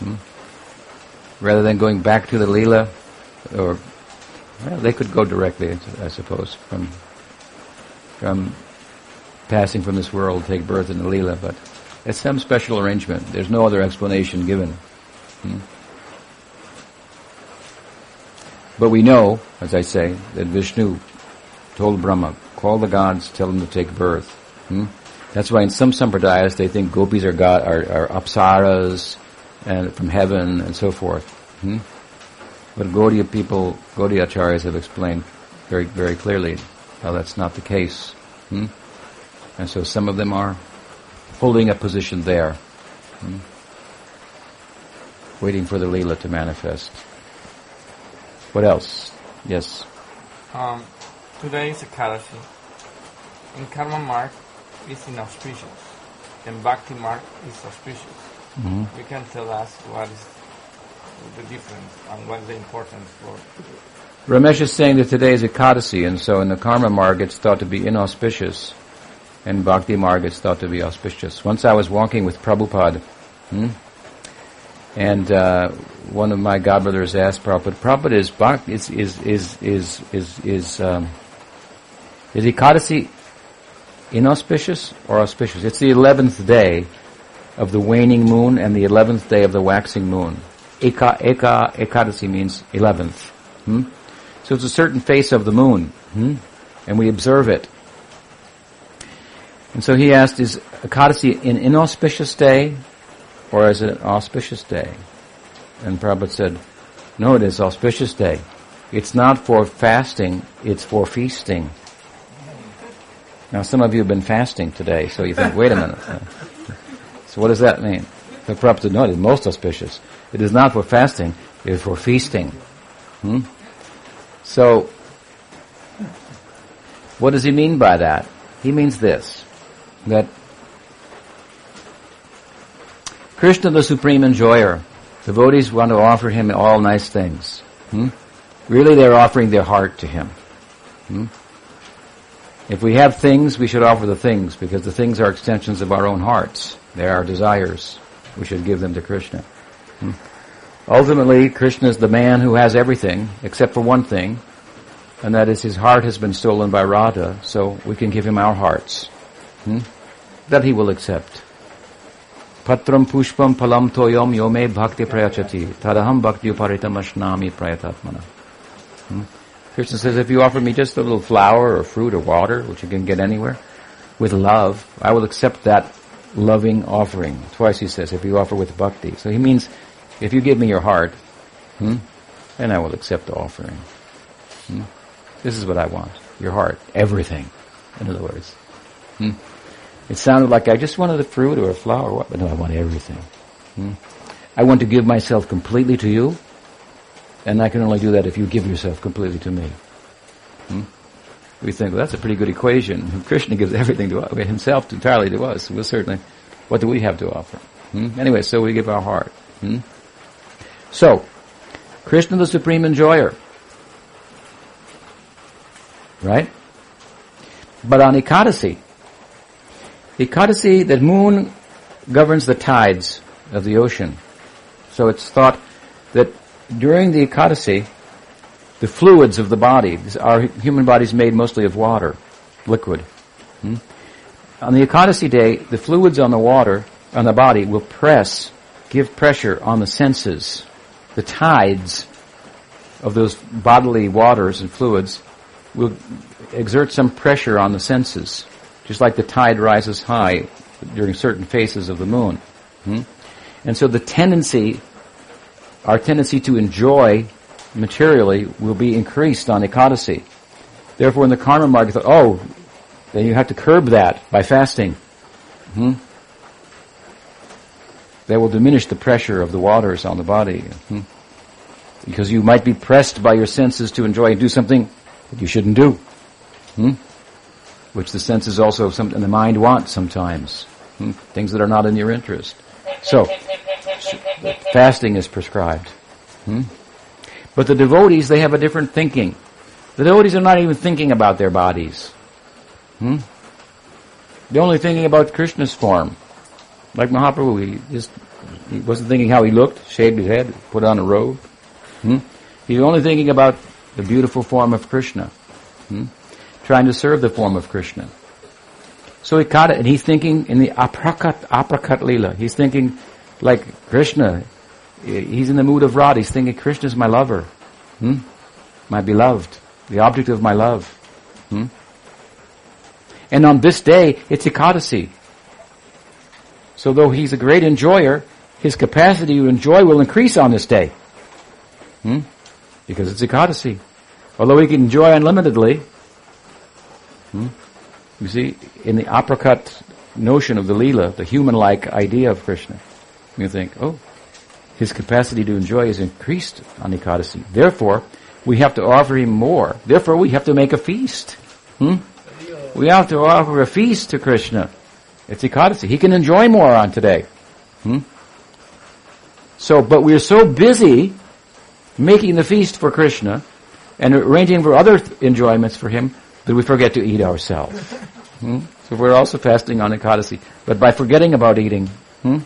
Hmm? Rather than going back to the Leela, or well, they could go directly, I suppose, from from passing from this world, take birth in the Leela, but it's some special arrangement. There's no other explanation given. Hmm? But we know, as I say, that Vishnu told Brahma, call the gods, tell them to take birth. Hmm? That's why in some sampradayas they think gopis are, god, are, are apsaras and from heaven and so forth. Hmm? But Gaudiya people, Gaudiya acharyas have explained very, very clearly how that's not the case. Hmm? And so some of them are holding a position there, hmm? waiting for the Leela to manifest. What else? Yes. Um, today is a Ekadashi. In Karma Marg is inauspicious. And Bhakti Marg is auspicious. hmm You can tell us what is the difference and what is the importance for Ramesh is saying that today is a Ekadasi, and so in the Karma marg it's thought to be inauspicious, and Bhakti marg is thought to be auspicious. Once I was walking with Prabhupada, hmm, and uh, one of my godbrothers asked Prabhupada, Prabhupada is Bhakti, is, is, is, is, is, is, um, is Ekadasi inauspicious or auspicious? It's the eleventh day of the waning moon and the eleventh day of the waxing moon. Eka, Eka, Ekadasi means eleventh. Hmm? So it's a certain phase of the moon, hmm? and we observe it. And so he asked, is Ekadasi an inauspicious day, or is it an auspicious day? And Prabhupada said, no, it is auspicious day. It's not for fasting, it's for feasting. Now some of you have been fasting today, so you think, wait a minute. So what does that mean? The Prabhupada said, no, it is most auspicious. It is not for fasting, it is for feasting. Hmm? So, what does he mean by that? He means this, that Krishna, the supreme enjoyer, devotees want to offer him all nice things. Hmm? Really, they're offering their heart to him. Hmm? If we have things, we should offer the things, because the things are extensions of our own hearts. They are our desires. We should give them to Krishna. Hmm? Ultimately, Krishna is the man who has everything, except for one thing, and that is his heart has been stolen by Radha, so we can give him our hearts. Hmm? That he will accept. Patram pushpam palam toyam yome bhakti prayachati tadaham bhakti uparitam prayatatmana. Krishna says, if you offer me just a little flower or fruit or water, which you can get anywhere, with love, I will accept that loving offering. Twice he says, if you offer with bhakti. So he means, if you give me your heart, hmm, then I will accept the offering. Hmm? This is what I want. Your heart. Everything. In other words. Hmm? It sounded like I just wanted a fruit or a flower, what? but no, I want everything. Hmm? I want to give myself completely to you, and I can only do that if you give yourself completely to me. Hmm? We think, well, that's a pretty good equation. Krishna gives everything to us, himself entirely to us. Well, certainly, what do we have to offer? Hmm? Anyway, so we give our heart. Hmm? So, Krishna the supreme enjoyer. Right? But on Ekadasi, Ekadasi, the moon governs the tides of the ocean. So it's thought that during the Ekadasi, the fluids of the body, our human body is made mostly of water, liquid. Hmm? On the Ekadasi day, the fluids on the water, on the body, will press, give pressure on the senses. The tides of those bodily waters and fluids will exert some pressure on the senses, just like the tide rises high during certain phases of the moon. Hmm? And so the tendency, our tendency to enjoy materially will be increased on Ekadasi. Therefore in the karma market, oh, then you have to curb that by fasting. Hmm? That will diminish the pressure of the waters on the body. Hmm? Because you might be pressed by your senses to enjoy and do something that you shouldn't do. Hmm? Which the senses also, some, and the mind wants sometimes. Hmm? Things that are not in your interest. So, fasting is prescribed. Hmm? But the devotees, they have a different thinking. The devotees are not even thinking about their bodies. Hmm? They're only thinking about Krishna's form. Like Mahaprabhu, he just he wasn't thinking how he looked, shaved his head, put on a robe. Hmm? He's only thinking about the beautiful form of Krishna. Hmm? Trying to serve the form of Krishna. So he caught it, and he's thinking in the aprakat, aprakat lila. He's thinking like Krishna. He's in the mood of Radha. He's thinking Krishna is my lover. Hmm? My beloved. The object of my love. Hmm? And on this day, it's Ekadasi. So though he's a great enjoyer, his capacity to enjoy will increase on this day. Hmm? Because it's Ekadasi. Although he can enjoy unlimitedly, hmm? you see, in the aprakat notion of the Leela, the human-like idea of Krishna, you think, oh, his capacity to enjoy is increased on Ekadasi. Therefore, we have to offer him more. Therefore, we have to make a feast. Hmm? We have to offer a feast to Krishna. It's Ekadasi. He can enjoy more on today. Hmm? So, but we're so busy making the feast for Krishna and arranging for other th- enjoyments for him that we forget to eat ourselves. Hmm? So we're also fasting on Ekadasi. But by forgetting about eating, hmm?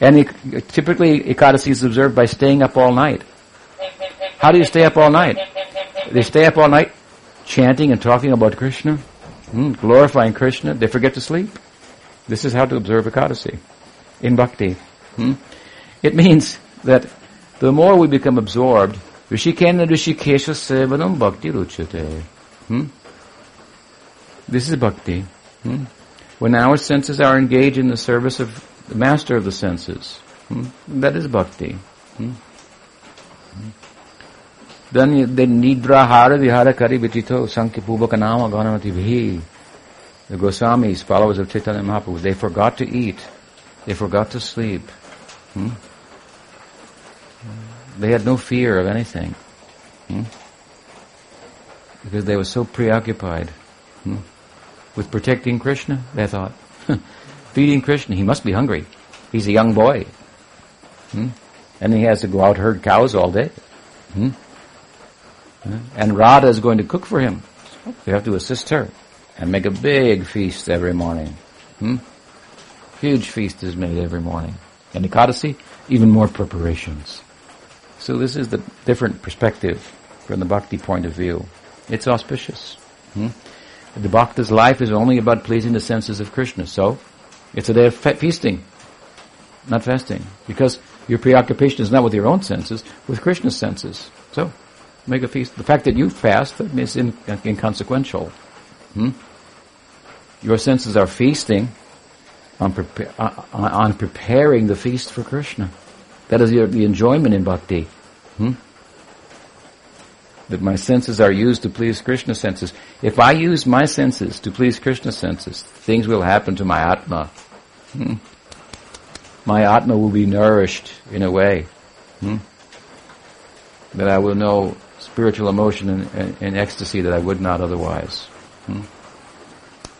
And typically Ekadasi is observed by staying up all night. How do you stay up all night? They stay up all night chanting and talking about Krishna, hmm? glorifying Krishna. They forget to sleep. This is how to observe Ekadasi in bhakti. Hmm? It means that the more we become absorbed, Rishikena Rishikesha Sevanam Bhakti Ruchate. Hmm? This is bhakti. When our senses are engaged in the service of the master of the senses, hmm? that is bhakti. Hmm? Then they nidra hara vihara kari vichito sankhya pubaka nama ganamati bhi. The Goswamis, followers of Chaitanya Mahaprabhu, they forgot to eat. They forgot to sleep. Hmm? They had no fear of anything. Hmm? Because they were so preoccupied hmm? with protecting Krishna, they thought. Feeding Krishna, he must be hungry. He's a young boy. Hmm? And he has to go out herd cows all day. Hmm? And Radha is going to cook for him. We have to assist her and make a big feast every morning. Hmm? Huge feast is made every morning. And Ekadasi, even more preparations. So this is the different perspective from the bhakti point of view. It's auspicious. Hmm? The bhakta's life is only about pleasing the senses of Krishna. So, it's a day of fe- feasting, not fasting. Because your preoccupation is not with your own senses, with Krishna's senses. So, Make a feast. The fact that you fast is in, inconsequential. Hmm? Your senses are feasting on, prepa- uh, on preparing the feast for Krishna. That is your, the enjoyment in bhakti. Hmm? That my senses are used to please Krishna senses. If I use my senses to please Krishna senses, things will happen to my Atma. Hmm? My Atma will be nourished in a way hmm? that I will know spiritual emotion and, and, and, ecstasy that I would not otherwise. Hmm?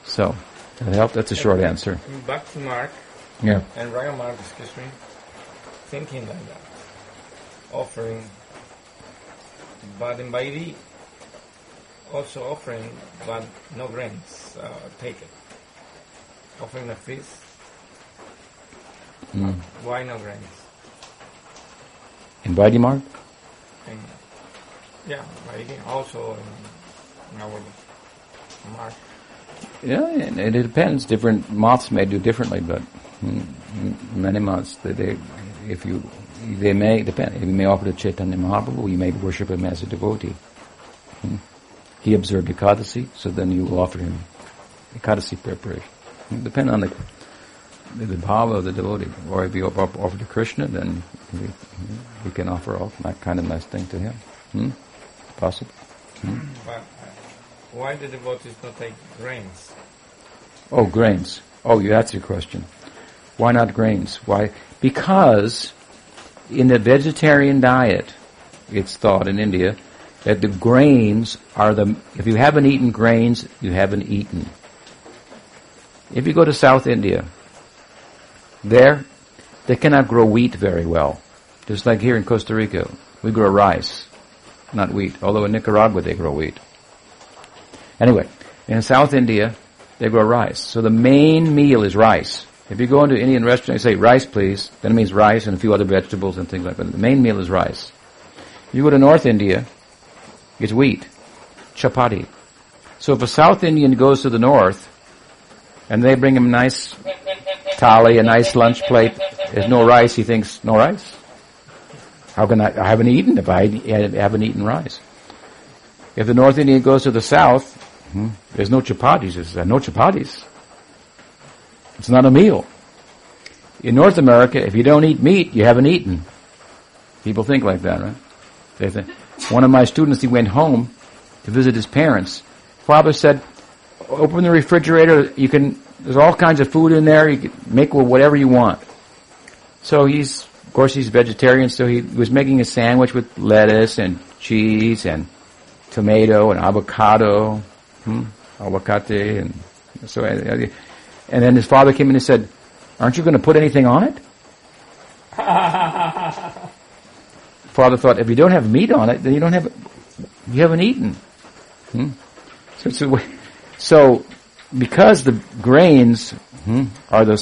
So, that help? That's a short answer. Back to Mark. Yeah. And Raga Marg, excuse me, thinking like that, offering, but in Vaidhi, also offering, but no grains, uh, take it. Offering a feast, Mm. why no grains? In Vaidhi Marg? And, yeah, also in, in our Mark. Yeah, and it depends. Different moths may do differently, but many moths, they, they, if you, they may depend. You may offer to Chaitanya Mahaprabhu, you may worship him as a devotee. Hmm. He observed Ekadasi, so then you offer him Ekadasi preparation. Depend on the, the, bhava of the devotee. Or if you offer, to Krishna, then we, we can offer all that kind of nice thing to him. Hmm? Possible. Hmm? But uh, why the devotees not take grains? Oh, grains. Oh, you that's your question. Why not grains? Why? Because in the vegetarian diet, it's thought in India that the grains are the, if you haven't eaten grains, you haven't eaten. If you go to South India, there, they cannot grow wheat very well. Just like here in Costa Rica, we grow rice, not wheat. Although in Nicaragua they grow wheat. Anyway, in South India, they grow rice. So the main meal is rice. If you go into an Indian restaurant and say rice please, then it means rice and a few other vegetables and things like that. The main meal is rice. You go to North India, it's wheat, chapati. So if a South Indian goes to the North, and they bring him nice a nice lunch plate, there's no rice, he thinks, no rice? How can I, I haven't eaten if I haven't eaten rice. If the North Indian goes to the South, hmm, there's no chapatis, there's no chapatis. It's not a meal. In North America, if you don't eat meat, you haven't eaten. People think like that, right? They think. One of my students, he went home to visit his parents. Father said, open the refrigerator, you can, there's all kinds of food in there, you can make whatever you want. So he's, of course he's vegetarian, so he was making a sandwich with lettuce and cheese and tomato and avocado, hmm, avocate, and so, and then his father came in and said, aren't you going to put anything on it? father thought, if you don't have meat on it, then you don't have, you haven't eaten. Hmm? So, so, so, because the grains hmm, are the,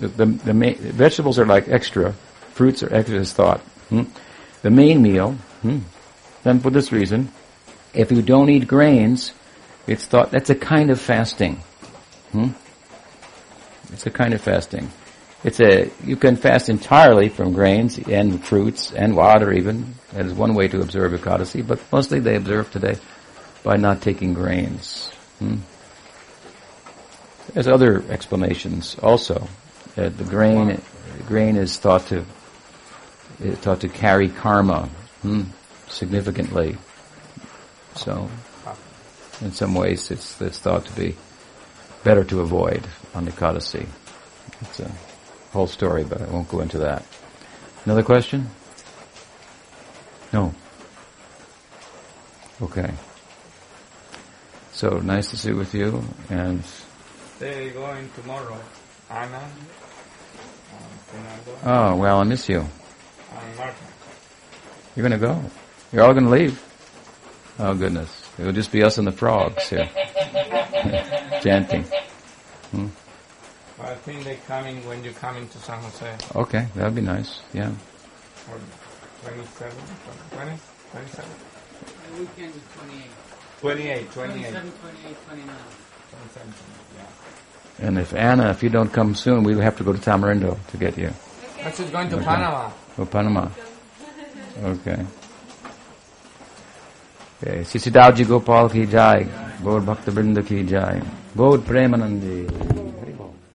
the, the, main, vegetables are like extra, fruits are extra as thought. Hmm? The main meal, hmm, then for this reason, if you don't eat grains, it's thought that's a kind of fasting. Hmm? It's a kind of fasting. It's a you can fast entirely from grains and fruits and water even. That is one way to observe Ekadasi, but mostly they observe today by not taking grains. Hmm? There's other explanations also. Uh, the grain grain is thought to is thought to carry karma hmm, significantly. So, in some ways, it's it's thought to be better to avoid on Ekadasi. It's a whole story, but I won't go into that. Another question? No. Okay. So nice to sit with you, and They going tomorrow. Anna, um, oh well, I miss you. and Martin. You're gonna go. You're all gonna leave. Oh goodness, it'll just be us and the frogs here, chanting. Hmm. I think they're coming when you coming to San Jose. Okay, that'd be nice. Yeah. Or 27, 20, 27? The weekend is 28. 28, 28. 27, 28, 29. 27, yeah. And if Anna, if you don't come soon, we'll have to go to Tamarindo to get you. But she's going to Okay. Panama. Oh, Panama. Okay. Okay. Sisi Dauji Gopal ki jai. Gaur Bhakta Brinda ki jai. Gaur Premanandi.